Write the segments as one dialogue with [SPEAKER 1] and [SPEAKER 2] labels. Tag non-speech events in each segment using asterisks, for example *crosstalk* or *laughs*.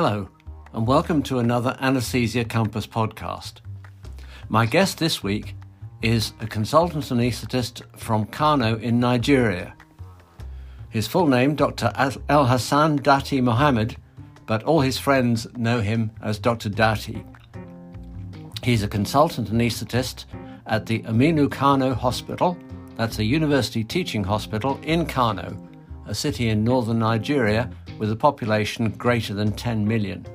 [SPEAKER 1] Hello, and welcome to another Anesthesia Compass podcast. My guest this week is a consultant anaesthetist from Kano in Nigeria. His full name, Dr. El Hassan Dati Mohammed, but all his friends know him as Dr. Dati. He's a consultant anaesthetist at the Aminu Kano Hospital, that's a university teaching hospital in Kano, a city in northern Nigeria with a population greater than 10 million.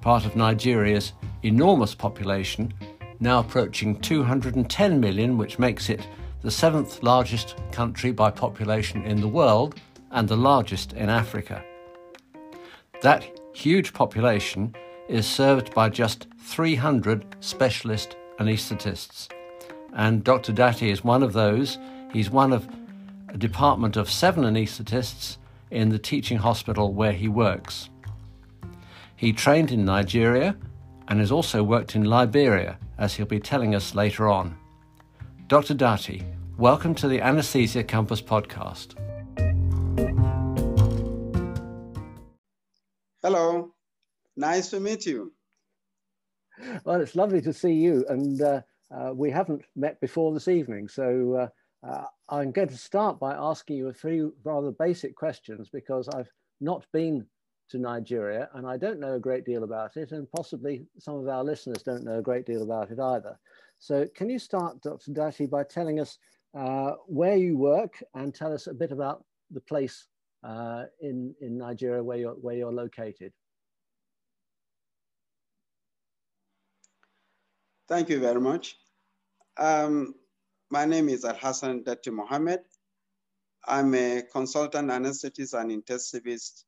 [SPEAKER 1] Part of Nigeria's enormous population, now approaching 210 million, which makes it the seventh largest country by population in the world and the largest in Africa. That huge population is served by just 300 specialist anaesthetists. And Dr. Dati is one of those. He's one of a department of seven anaesthetists in the teaching hospital where he works. He trained in Nigeria and has also worked in Liberia, as he'll be telling us later on. Dr. Dati, welcome to the Anesthesia Compass podcast.
[SPEAKER 2] Hello, nice to meet you.
[SPEAKER 1] Well, it's lovely to see you, and uh, uh, we haven't met before this evening, so uh, uh I'm going to start by asking you a few rather basic questions because I've not been to Nigeria and I don't know a great deal about it, and possibly some of our listeners don't know a great deal about it either. So, can you start, Dr. Dati, by telling us uh, where you work and tell us a bit about the place uh, in, in Nigeria where you're, where you're located?
[SPEAKER 2] Thank you very much. Um, my name is Al Hassan Dati Mohammed. I'm a consultant anesthetist and intensivist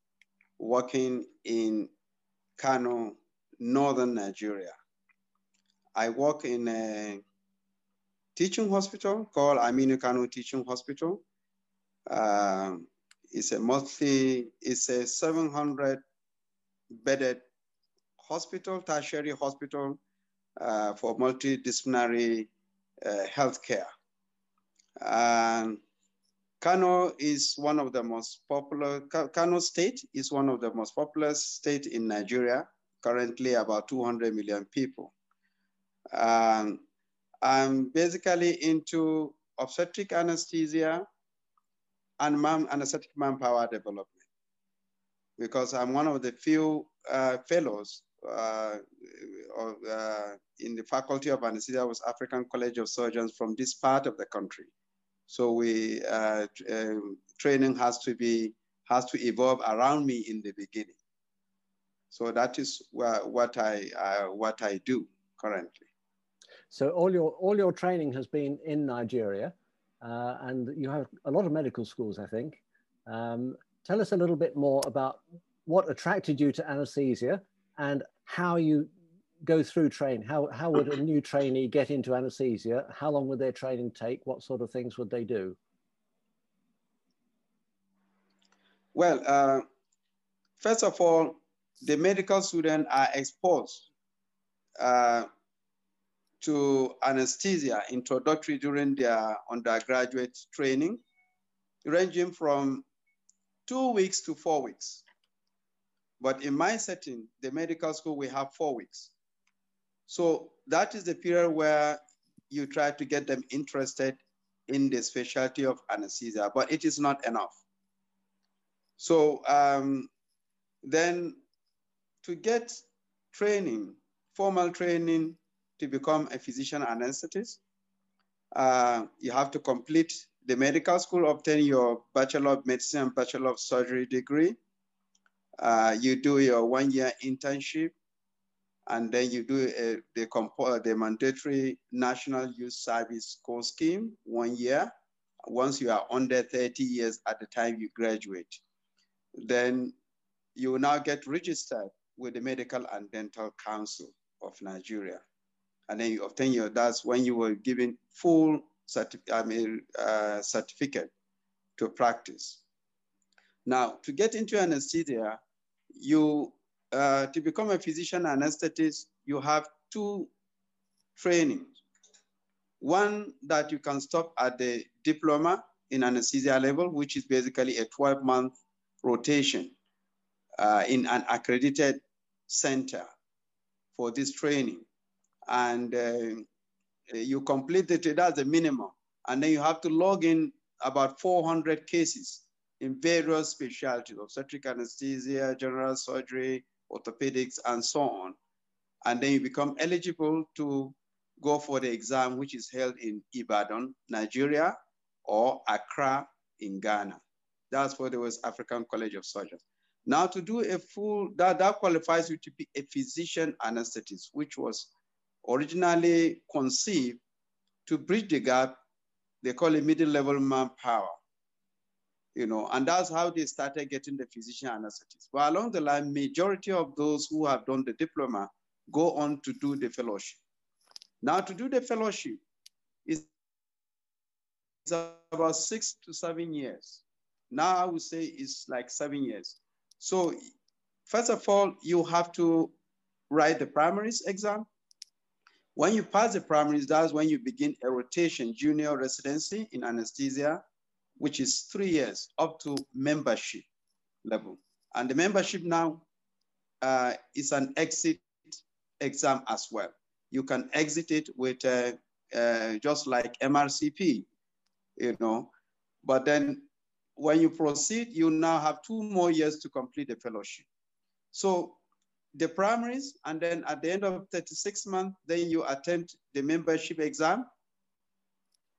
[SPEAKER 2] working in Kano, northern Nigeria. I work in a teaching hospital called Aminu Kano Teaching Hospital. Uh, it's a mostly, it's a 700 bedded hospital, tertiary hospital uh, for multidisciplinary uh, healthcare. And Kano is one of the most popular, Kano state is one of the most populous state in Nigeria, currently about 200 million people. I'm basically into obstetric anesthesia and man, anesthetic manpower development because I'm one of the few uh, fellows uh, uh, in the Faculty of Anesthesia West African College of Surgeons from this part of the country. So we uh, um, training has to be has to evolve around me in the beginning. So that is what I what I do currently.
[SPEAKER 1] So all your all your training has been in Nigeria, uh, and you have a lot of medical schools, I think. Um, tell us a little bit more about what attracted you to anesthesia and how you go through training? How, how would a new trainee get into anesthesia? How long would their training take? What sort of things would they do?
[SPEAKER 2] Well, uh, first of all, the medical students are exposed uh, to anesthesia introductory during their undergraduate training, ranging from two weeks to four weeks. But in my setting, the medical school, we have four weeks. So that is the period where you try to get them interested in the specialty of anesthesia, but it is not enough. So um, then to get training, formal training to become a physician anesthetist, uh, you have to complete the medical school, obtain your Bachelor of Medicine and Bachelor of Surgery degree. Uh, you do your one year internship and then you do a, the, the mandatory national youth service course scheme one year. Once you are under 30 years at the time you graduate then you will now get registered with the medical and dental council of nigeria. And then you obtain your that's when you were given full certi I mean, uh, certificate to practice. Now to get into anesthesia you uh, to become a physician anesthetist, you have two trainings. One that you can stop at the diploma in anesthesia level, which is basically a 12 month rotation uh, in an accredited center for this training. And uh, you complete it, that's the minimum. And then you have to log in about 400 cases in various specialties, obstetric anesthesia, general surgery, orthopedics, and so on. And then you become eligible to go for the exam, which is held in Ibadan, Nigeria, or Accra in Ghana. That's for the West African College of Surgeons. Now to do a full, that, that qualifies you to be a physician anesthetist, which was originally conceived to bridge the gap. They call it middle level manpower, you know, and that's how they started getting the physician anesthetists. But along the line, majority of those who have done the diploma go on to do the fellowship. Now to do the fellowship is about six to seven years. Now I would say it's like seven years. So first of all, you have to write the primaries exam. When you pass the primaries, that's when you begin a rotation junior residency in anesthesia, which is three years up to membership level. And the membership now uh, is an exit exam as well. You can exit it with uh, uh, just like MRCP, you know, but then when you proceed, you now have two more years to complete the fellowship. So the primaries, and then at the end of 36 months, then you attempt the membership exam,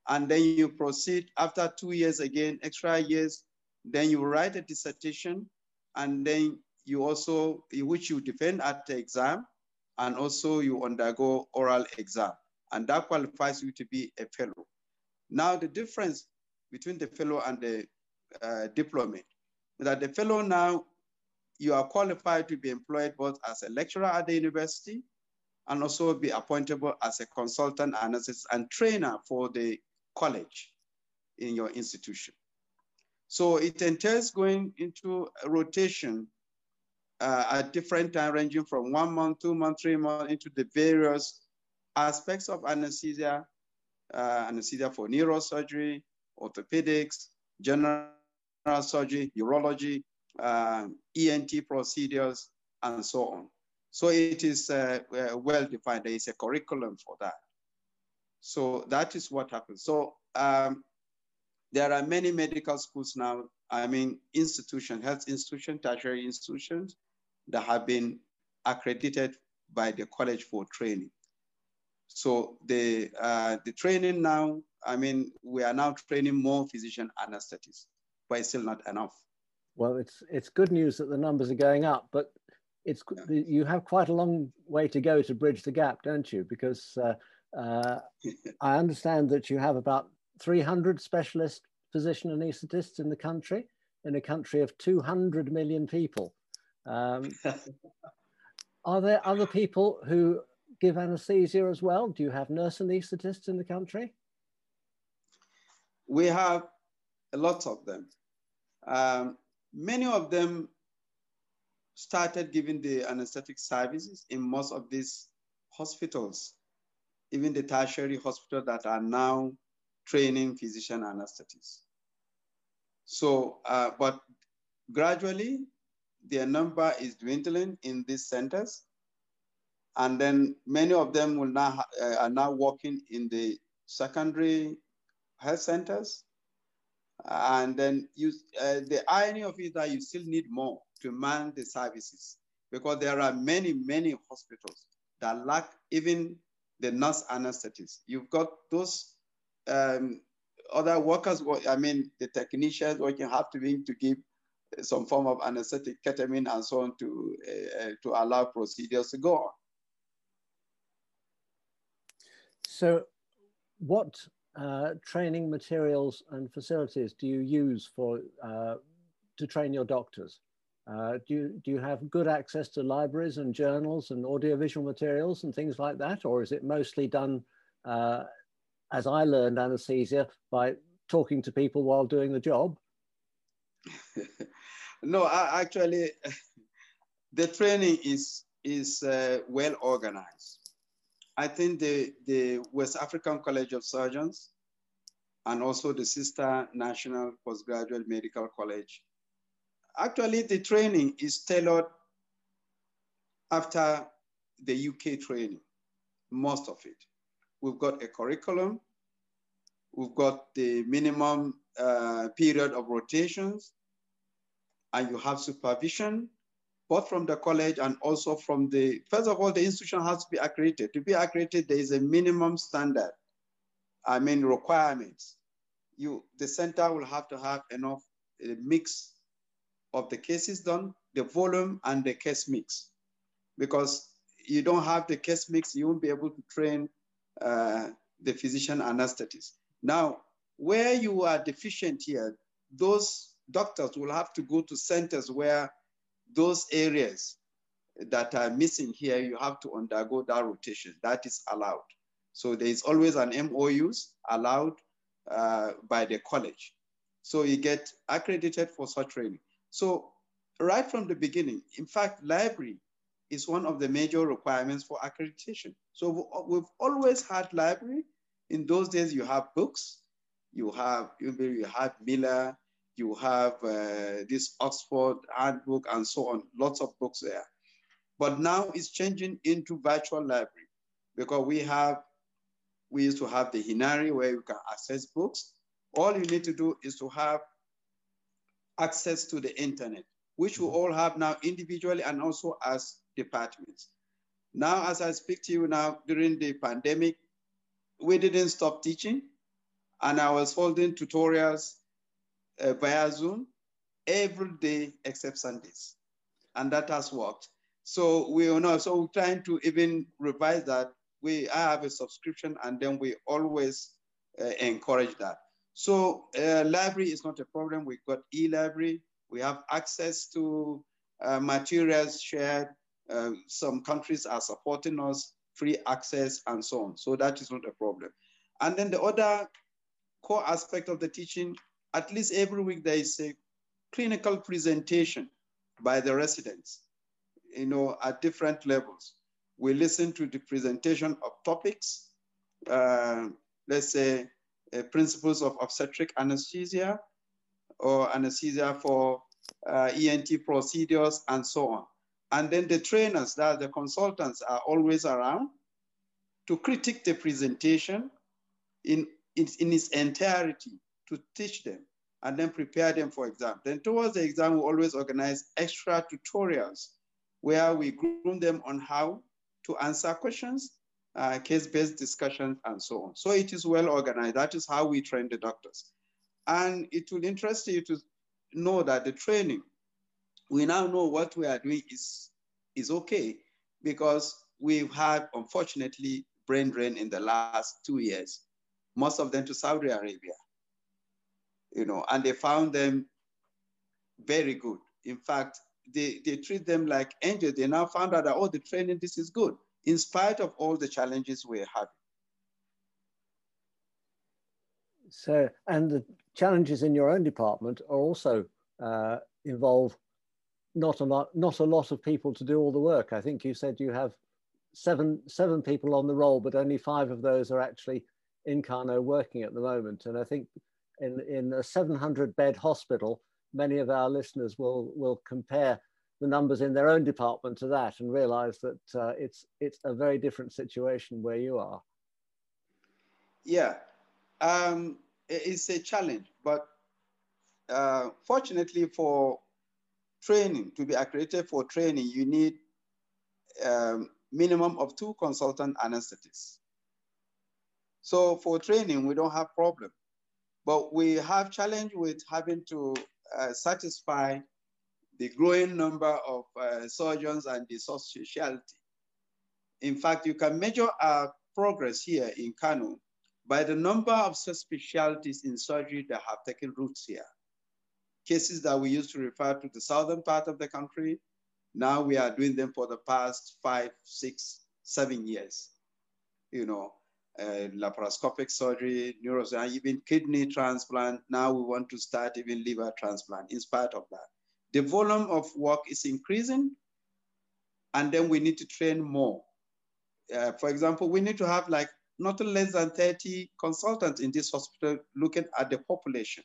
[SPEAKER 2] and then you proceed after two years again, extra years, then you write a dissertation, and then you also, which you defend at the exam, and also you undergo oral exam, and that qualifies you to be a fellow. Now the difference between the fellow and the uh, diplomate that the fellow now you are qualified to be employed both as a lecturer at the university and also be appointable as a consultant analyst and trainer for the college in your institution. So it entails going into a rotation uh, at different time ranging from one month, two months, three months into the various aspects of anesthesia, uh, anesthesia for neurosurgery, orthopedics, general surgery, urology, uh, ENT procedures, and so on. So it is uh, uh, well defined. There is a curriculum for that. So that is what happens. So um, there are many medical schools now, I mean, institutions, health institutions, tertiary institutions that have been accredited by the college for training. So the, uh, the training now, I mean, we are now training more physician anesthetists, but it's still not enough.
[SPEAKER 1] Well, it's it's good news that the numbers are going up, but it's yeah. you have quite a long way to go to bridge the gap, don't you? Because uh, uh, I understand that you have about 300 specialist physician anaesthetists in the country, in a country of 200 million people. Um, *laughs* are there other people who give anesthesia as well? Do you have nurse anaesthetists in the country?
[SPEAKER 2] We have a lot of them. Um, Many of them started giving the anesthetic services in most of these hospitals, even the tertiary hospitals that are now training physician anesthetists. So, uh, but gradually, their number is dwindling in these centers. And then many of them will now uh, are now working in the secondary health centers and then you, uh, the irony of it is that you still need more to man the services because there are many, many hospitals that lack even the nurse anesthetists. You've got those um, other workers, I mean, the technicians working have to be to give some form of anesthetic, ketamine and so on to, uh, to allow procedures to go on.
[SPEAKER 1] So what uh, training materials and facilities do you use for uh, to train your doctors? Uh, do, you, do you have good access to libraries and journals and audiovisual materials and things like that? Or is it mostly done, uh, as I learned anesthesia, by talking to people while doing the job? *laughs*
[SPEAKER 2] no, I, actually, *laughs* the training is, is uh, well organized. I think the, the West African College of Surgeons and also the sister National Postgraduate Medical College Actually, the training is tailored after the UK training, most of it. We've got a curriculum, we've got the minimum uh, period of rotations, and you have supervision, both from the college and also from the, first of all, the institution has to be accredited. To be accredited, there is a minimum standard, I mean requirements. You, the center will have to have enough a mix of the cases done, the volume and the case mix. Because you don't have the case mix, you won't be able to train uh, the physician anesthetist. Now, where you are deficient here, those doctors will have to go to centers where those areas that are missing here, you have to undergo that rotation. That is allowed. So there is always an MOUs allowed uh, by the college. So you get accredited for such training. So right from the beginning, in fact, library is one of the major requirements for accreditation. So we've always had library. In those days, you have books, you have you have Miller, you have uh, this Oxford handbook and so on, lots of books there. But now it's changing into virtual library because we have, we used to have the Hinari where you can access books. All you need to do is to have access to the internet, which we mm-hmm. all have now individually and also as departments. Now, as I speak to you now during the pandemic, we didn't stop teaching and I was holding tutorials uh, via Zoom every day except Sundays. And that has worked. So we are now, so we're trying to even revise that. We I have a subscription and then we always uh, encourage that. So uh, library is not a problem. We've got e-library. We have access to uh, materials shared. Uh, some countries are supporting us, free access and so on. So that is not a problem. And then the other core aspect of the teaching, at least every week there is a clinical presentation by the residents, you know, at different levels. We listen to the presentation of topics, uh, let's say uh, principles of obstetric anesthesia or anesthesia for uh, ENT procedures and so on. And then the trainers, that the consultants are always around to critique the presentation in, in, in its entirety to teach them and then prepare them for exam. Then towards the exam, we always organize extra tutorials where we groom them on how to answer questions uh, case-based discussions, and so on. So it is well organized. That is how we train the doctors. And it will interest you to know that the training, we now know what we are doing is, is okay because we've had, unfortunately, brain drain in the last two years, most of them to Saudi Arabia, you know, and they found them very good. In fact, they, they treat them like angels. They now found out that, oh, the training, this is good in spite of all the challenges we're having.
[SPEAKER 1] So, and the challenges in your own department are also uh, involve not a lot, not a lot of people to do all the work. I think you said you have seven seven people on the roll, but only five of those are actually in Kano working at the moment. And I think in in a 700 bed hospital, many of our listeners will will compare the numbers in their own department to that and realize that uh, it's it's a very different situation where you are.
[SPEAKER 2] Yeah, um, it's a challenge, but uh, fortunately for training to be accredited for training, you need um, minimum of two consultant anesthetists. So for training, we don't have problem, but we have challenge with having to uh, satisfy the growing number of uh, surgeons and the specialty. In fact, you can measure our progress here in Kano by the number of specialties in surgery that have taken roots here. Cases that we used to refer to the southern part of the country, now we are doing them for the past five, six, seven years. You know, uh, laparoscopic surgery, neurosurgery, even kidney transplant. Now we want to start even liver transplant in spite of that the volume of work is increasing, and then we need to train more. Uh, for example, we need to have like not less than 30 consultants in this hospital looking at the population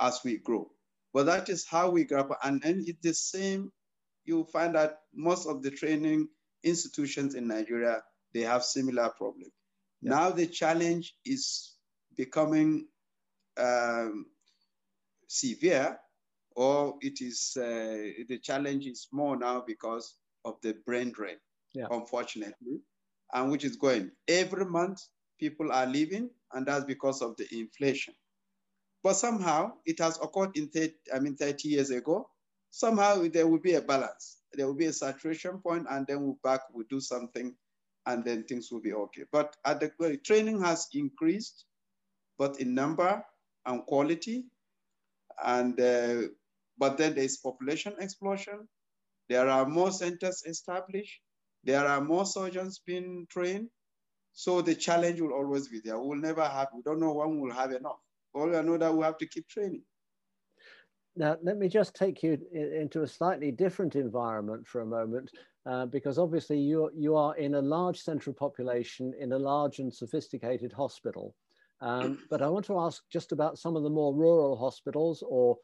[SPEAKER 2] as we grow. But that is how we grapple. And then it's the same, you find that most of the training institutions in Nigeria, they have similar problem. Yeah. Now the challenge is becoming um, severe or it is, uh, the challenge is more now because of the brain drain, yeah. unfortunately, and which is going. Every month, people are leaving, and that's because of the inflation. But somehow it has occurred in 30, I mean 30 years ago. Somehow there will be a balance. There will be a saturation point, and then we'll back, we'll do something, and then things will be okay. But at the training has increased, both in number and quality, and uh, but then there's population explosion. There are more centers established. There are more surgeons being trained. So the challenge will always be there. We'll never have, we don't know when we'll have enough. All we know that we have to keep training.
[SPEAKER 1] Now, let me just take you into a slightly different environment for a moment, uh, because obviously you, you are in a large central population in a large and sophisticated hospital. Um, *clears throat* but I want to ask just about some of the more rural hospitals or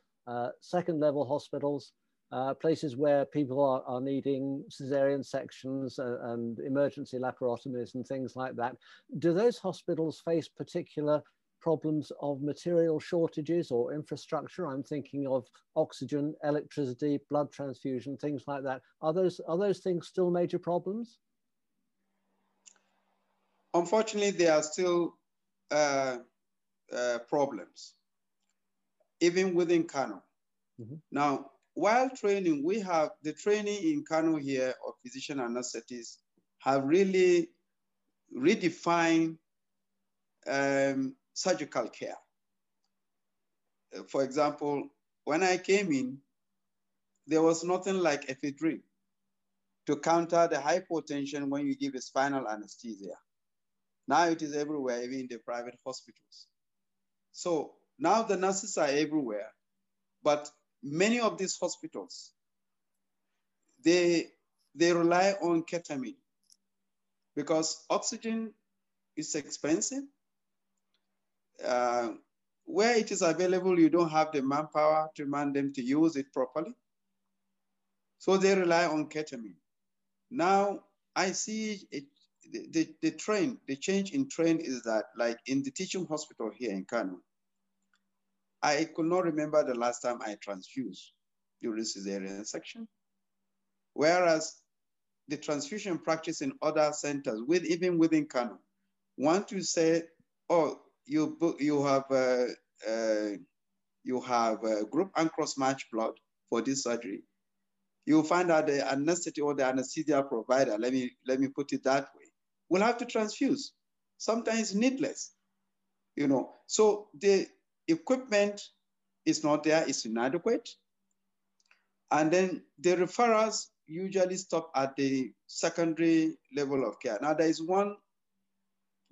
[SPEAKER 1] second level hospitals, uh, places where people are, are needing cesarean sections and, and emergency laparotomies and things like that. Do those hospitals face particular problems of material shortages or infrastructure? I'm thinking of oxygen, electricity, blood transfusion, things like that. Are those, are those things still major problems?
[SPEAKER 2] Unfortunately, there are still uh, uh, problems even within Kano. Mm-hmm. Now, while training, we have the training in Kano here of physician anesthetists have really redefined um, surgical care. Uh, for example, when I came in, there was nothing like ephedrine to counter the hypotension when you give a spinal anesthesia. Now it is everywhere, even in the private hospitals. So now the nurses are everywhere, but many of these hospitals, they, they rely on ketamine because oxygen is expensive. Uh, where it is available, you don't have the manpower to man them to use it properly. So they rely on ketamine. Now I see it, the, the, the trend, the change in trend is that like in the teaching hospital here in Kano, I could not remember the last time I transfused during cesarean section. Whereas the transfusion practice in other centers, with even within Kano, want to say, oh, you you have uh, uh, you have a group and cross match blood for this surgery. You'll find out the anesthetic or the anesthesia provider, let me let me put it that way, will have to transfuse, sometimes needless, you know. So the equipment is not there, it's inadequate. And then the referrals usually stop at the secondary level of care. Now there is one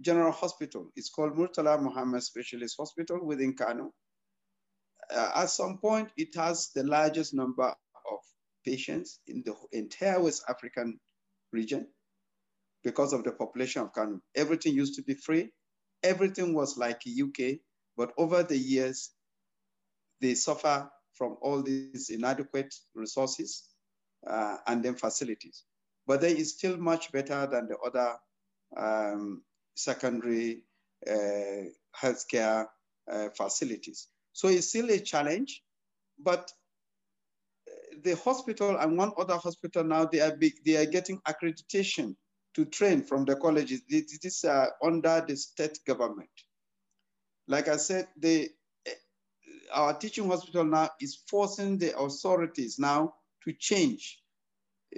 [SPEAKER 2] general hospital. It's called Murtala Muhammad Specialist Hospital within Kano. Uh, at some point, it has the largest number of patients in the entire West African region because of the population of Kano. Everything used to be free. Everything was like UK. But over the years, they suffer from all these inadequate resources uh, and then facilities. But they is still much better than the other um, secondary uh, healthcare uh, facilities. So it's still a challenge, but the hospital and one other hospital now, they are, big, they are getting accreditation to train from the colleges. This is uh, under the state government. Like I said, the, our teaching hospital now is forcing the authorities now to change,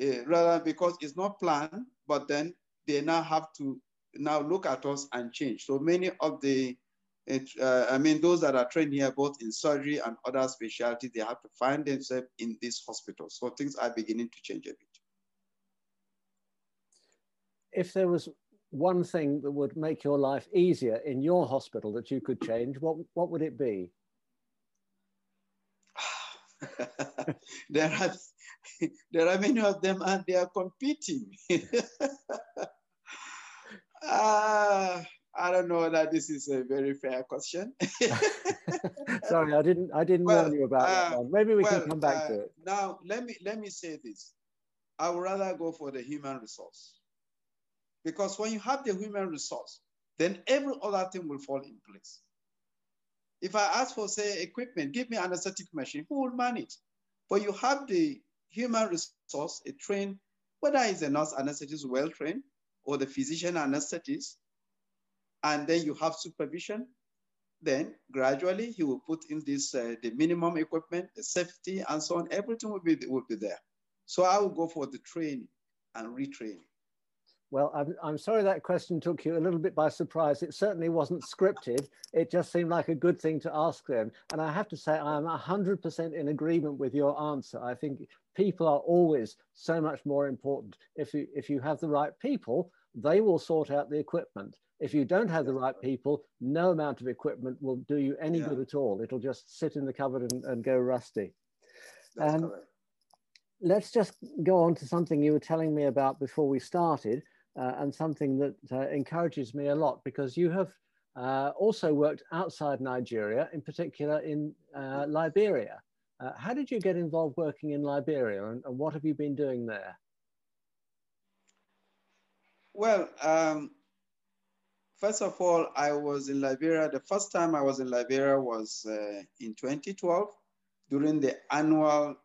[SPEAKER 2] uh, rather because it's not planned, but then they now have to now look at us and change. So many of the, uh, I mean, those that are trained here, both in surgery and other specialties, they have to find themselves in this hospital. So things are beginning to change a bit.
[SPEAKER 1] If there was one thing that would make your life easier in your hospital that you could change, what, what would it be? *sighs*
[SPEAKER 2] there are *laughs* there are many of them and they are competing. uh, *laughs* I don't know that this is a very fair question. *laughs*
[SPEAKER 1] Sorry, I didn't. I didn't well, warn you about uh, that one. Maybe we well, can come back uh, to it.
[SPEAKER 2] Now, let me let me say this. I would rather go for the human resource because when you have the human resource, then every other thing will fall in place. If I ask for, say, equipment, give me an anesthetic machine, who will manage? But you have the human resource, a trained, whether it's a nurse anesthetist well trained or the physician anesthetist, and then you have supervision, then gradually he will put in this, uh, the minimum equipment, the safety and so on, everything will be, will be there. So I will go for the training and retraining.
[SPEAKER 1] Well, I'm, I'm sorry that question took you a little bit by surprise. It certainly wasn't scripted. It just seemed like a good thing to ask them. And I have to say, I'm 100% in agreement with your answer. I think people are always so much more important. If you, if you have the right people, they will sort out the equipment. If you don't have the right people, no amount of equipment will do you any yeah. good at all. It'll just sit in the cupboard and, and go rusty. That's um. Let's just go on to something you were telling me about before we started, uh, and something that uh, encourages me a lot because you have uh, also worked outside Nigeria, in particular in uh, Liberia. Uh, how did you get involved working in Liberia and, and, what have you been doing there?
[SPEAKER 2] Well, um, first of all, I was in Liberia. The first time I was in Liberia was uh, in 2012 during the annual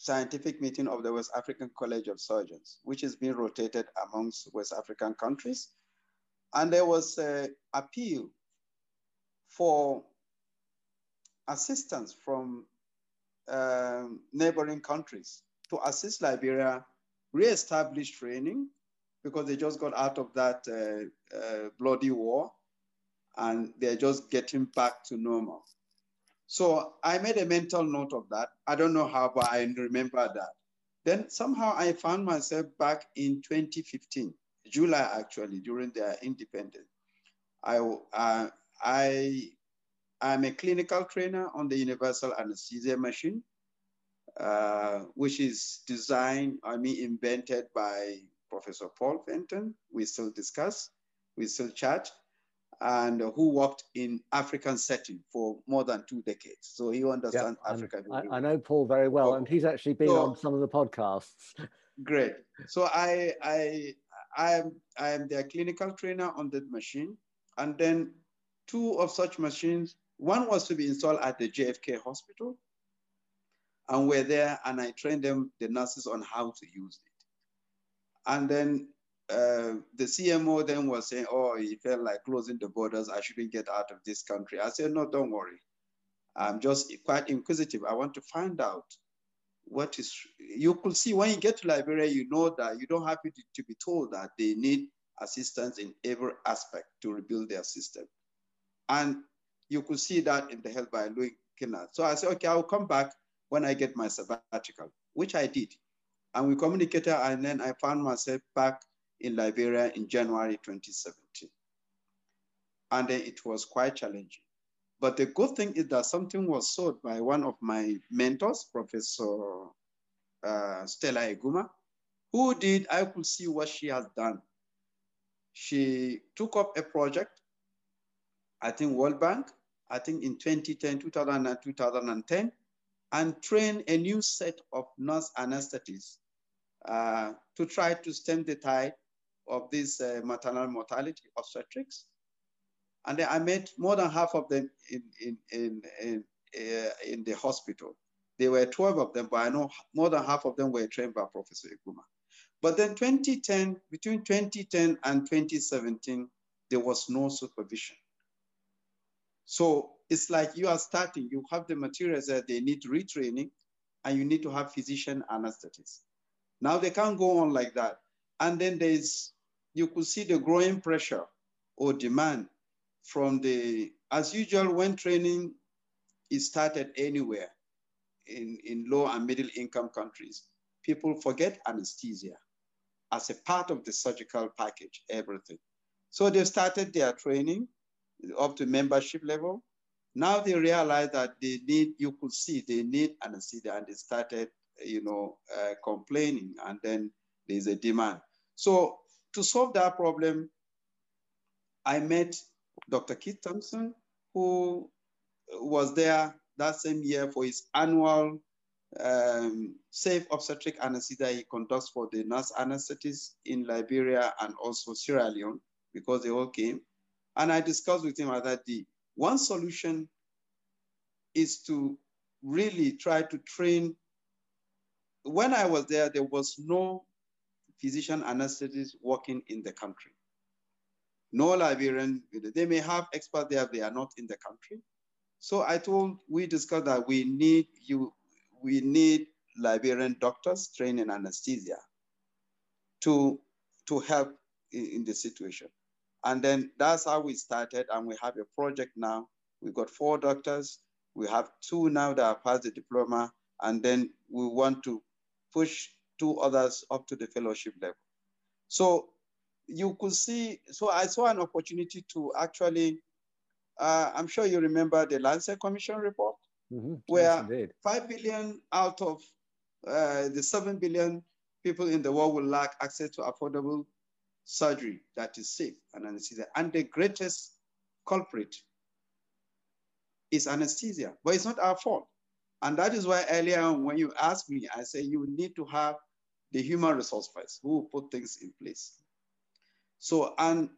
[SPEAKER 2] scientific meeting of the West African College of Surgeons, which is being rotated amongst West African countries. And there was an appeal for assistance from um, neighboring countries to assist Liberia re-establish training because they just got out of that uh, uh, bloody war and they're just getting back to normal. So I made a mental note of that. I don't know how, but I remember that. Then somehow I found myself back in 2015, July actually, during their independence. I, uh, I am a clinical trainer on the universal anesthesia machine, uh, which is designed, I mean, invented by Professor Paul Fenton. We still discuss, we still chat and who worked in African setting for more than two decades. So he understands yeah, Africa.
[SPEAKER 1] I, I, know Paul very well, and he's actually been so, on some of the podcasts. *laughs*
[SPEAKER 2] Great. So I I I am I am their clinical trainer on that machine, and then two of such machines. One was to be installed at the JFK hospital, and we're there, and I trained them, the nurses, on how to use it. And then uh, the CMO then was saying, oh, he felt like closing the borders. I shouldn't get out of this country. I said, no, don't worry. I'm just quite inquisitive. I want to find out what is, you could see when you get to Liberia, you know that you don't have to, to be told that they need assistance in every aspect to rebuild their system. And you could see that in the Health by Louis Kennard. So I said, okay, I'll come back when I get my sabbatical, which I did. And we communicated, and then I found myself back in Liberia in January 2017. And it was quite challenging. But the good thing is that something was sought by one of my mentors, Professor uh, Stella Eguma, who did, I could see what she has done. She took up a project, I think World Bank, I think in 2010, 2009, 2010, and trained a new set of nurse anesthetists uh, to try to stem the tide of this uh, maternal mortality obstetrics. And I met more than half of them in, in, in, in, uh, in the hospital. There were 12 of them, but I know more than half of them were trained by Professor Eguma. But then 2010, between 2010 and 2017, there was no supervision. So it's like you are starting, you have the materials that they need retraining, and you need to have physician anesthetists. Now they can't go on like that. And then there's you could see the growing pressure or demand from the, as usual, when training is started anywhere in, in low and middle income countries, people forget anesthesia as a part of the surgical package, everything. So they started their training up to membership level. Now they realize that they need, you could see they need anesthesia and they started, you know, uh, complaining and then there's a demand. So to solve that problem, I met Dr. Keith Thompson, who was there that same year for his annual um, safe obstetric anesthesia he conducts for the nurse anesthetists in Liberia and also Sierra Leone because they all came. And I discussed with him that the one solution is to really try to train. When I was there, there was no physician anesthetist working in the country. No Liberian, they may have experts there, they are not in the country. So I told, we discussed that we need you, we need Liberian doctors trained in anesthesia to, to help in, in the situation. And then that's how we started. And we have a project now. We've got four doctors. We have two now that have passed the diploma. And then we want to push two others up to the fellowship level. So you could see, so I saw an opportunity to actually, uh, I'm sure you remember the Lancet Commission report, mm-hmm. where yes, 5 billion out of uh, the 7 billion people in the world will lack access to affordable surgery that is safe and anesthesia. And the greatest culprit is anesthesia, but it's not our fault. And that is why earlier on, when you asked me, I said you need to have the human resource first, who will put things in place. So, and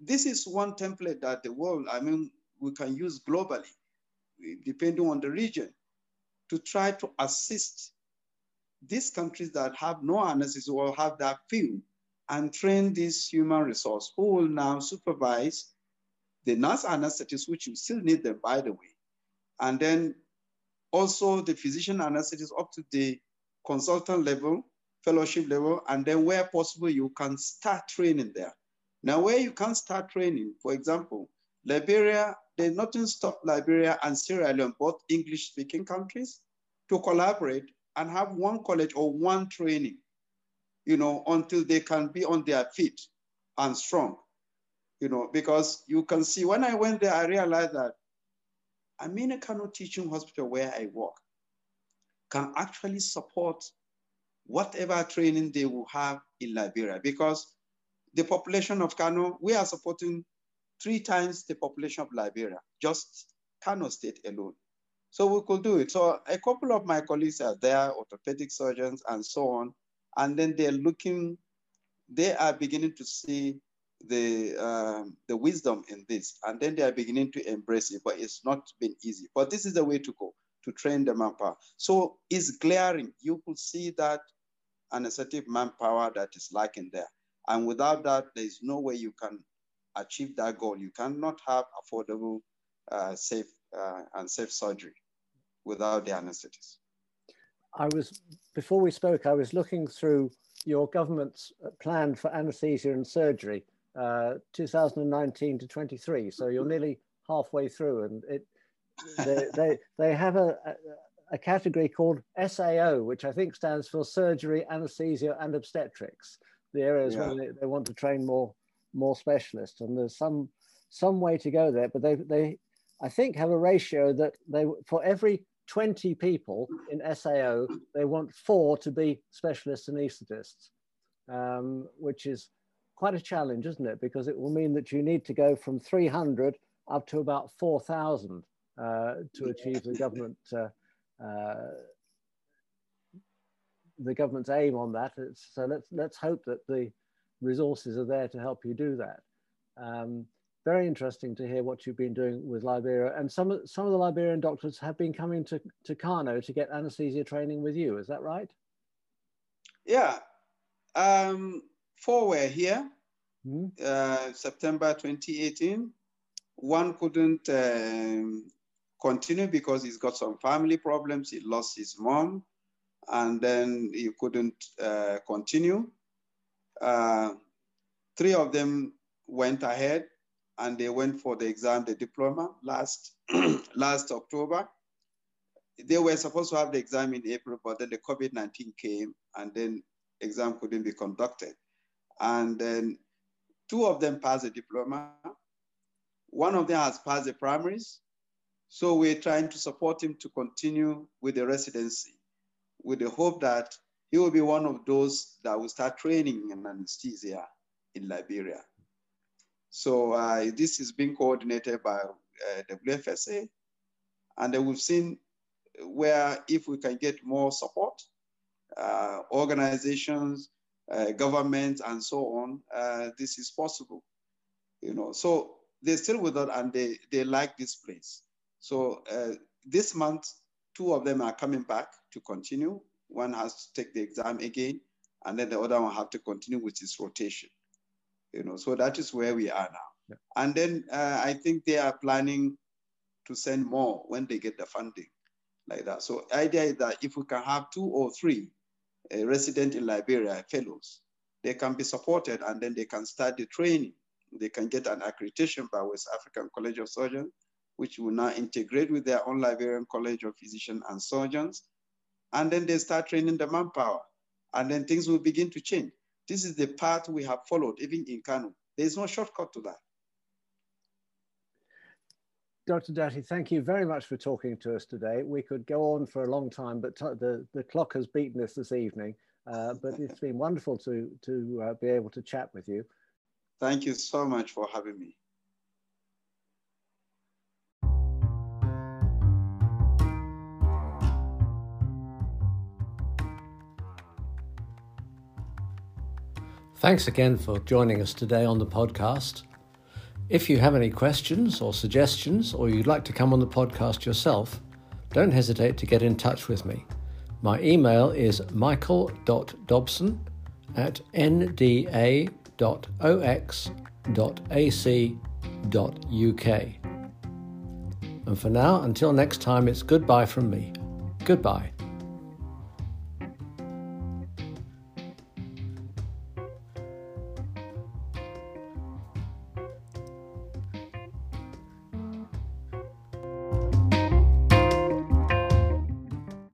[SPEAKER 2] this is one template that the world, I mean, we can use globally, depending on the region, to try to assist these countries that have no anesthesia or have that few and train this human resource who will now supervise the nurse anesthetists, which you still need them, by the way. And then also the physician anesthetists up to the consultant level, fellowship level, and then where possible, you can start training there. Now, where you can start training, for example, Liberia, there's nothing stop Liberia and Sierra Leone, both English-speaking countries, to collaborate and have one college or one training you know, until they can be on their feet and strong, you know, because you can see when I went there, I realized that Aminu Kano Teaching Hospital where I work can actually support whatever training they will have in Liberia because the population of Kano, we are supporting three times the population of Liberia, just Kano State alone. So we could do it. So a couple of my colleagues are there, orthopedic surgeons and so on, and then they're looking, they are beginning to see the um, the wisdom in this, and then they are beginning to embrace it. But it's not been easy. But this is the way to go to train the manpower. So it's glaring. You could see that anesthetic manpower that is lacking there, and without that, there is no way you can achieve that goal. You cannot have affordable, uh, safe, uh, and safe surgery without the anesthetists.
[SPEAKER 1] I was before we spoke, I was looking through your government's plan for anaesthesia and surgery, uh, 2019 to 23. So you're nearly halfway through, and it they *laughs* they, they have a, a, a category called SAO, which I think stands for surgery, anaesthesia, and obstetrics. The areas yeah. where they, they want to train more more specialists, and there's some some way to go there. But they they I think have a ratio that they for every 20 people in SAO, they want four to be specialist anaesthetists, um, which is quite a challenge, isn't it? Because it will mean that you need to go from 300 up to about 4,000 uh, to achieve the government uh, uh, the government's aim on that. It's, so let's let's hope that the resources are there to help you do that. Um, very interesting to hear what you've been doing with Liberia. And some, some of the Liberian doctors have been coming to, to Kano to get anesthesia training with you. Is that right?
[SPEAKER 2] Yeah. Um, four were here, mm-hmm. uh, September 2018. One couldn't um, continue because he's got some family problems. He lost his mom, and then he couldn't uh, continue. Uh, three of them went ahead and they went for the exam, the diploma last, *clears throat* last October. They were supposed to have the exam in April, but then the COVID-19 came and then exam couldn't be conducted. And then two of them passed the diploma. One of them has passed the primaries. So we're trying to support him to continue with the residency with the hope that he will be one of those that will start training in anesthesia in Liberia. So uh, this is being coordinated by uh, WFSA. And then we've seen where if we can get more support, uh, organizations, uh, governments, and so on, uh, this is possible. You know, so they're still with us and they, they like this place. So uh, this month, two of them are coming back to continue. One has to take the exam again, and then the other one have to continue with his rotation. You know, so that is where we are now. Yeah. And then uh, I think they are planning to send more when they get the funding like that. So idea is that if we can have two or three uh, resident in Liberia fellows, they can be supported and then they can start the training. They can get an accreditation by West African College of Surgeons, which will now integrate with their own Liberian College of Physicians and Surgeons. And then they start training the manpower and then things will begin to change. This is the path we have followed, even in Kano. There's no shortcut to that.
[SPEAKER 1] Dr. Datti, thank you very much for talking to us today. We could go on for a long time, but the, the clock has beaten us this evening. Uh, but it's *laughs* been wonderful to, to uh, be able to chat with you.
[SPEAKER 2] Thank you so much for having me.
[SPEAKER 1] Thanks again for joining us today on the podcast. If you have any questions or suggestions, or you'd like to come on the podcast yourself, don't hesitate to get in touch with me. My email is michael.dobson at nda.ox.ac.uk. And for now, until next time, it's goodbye from me. Goodbye.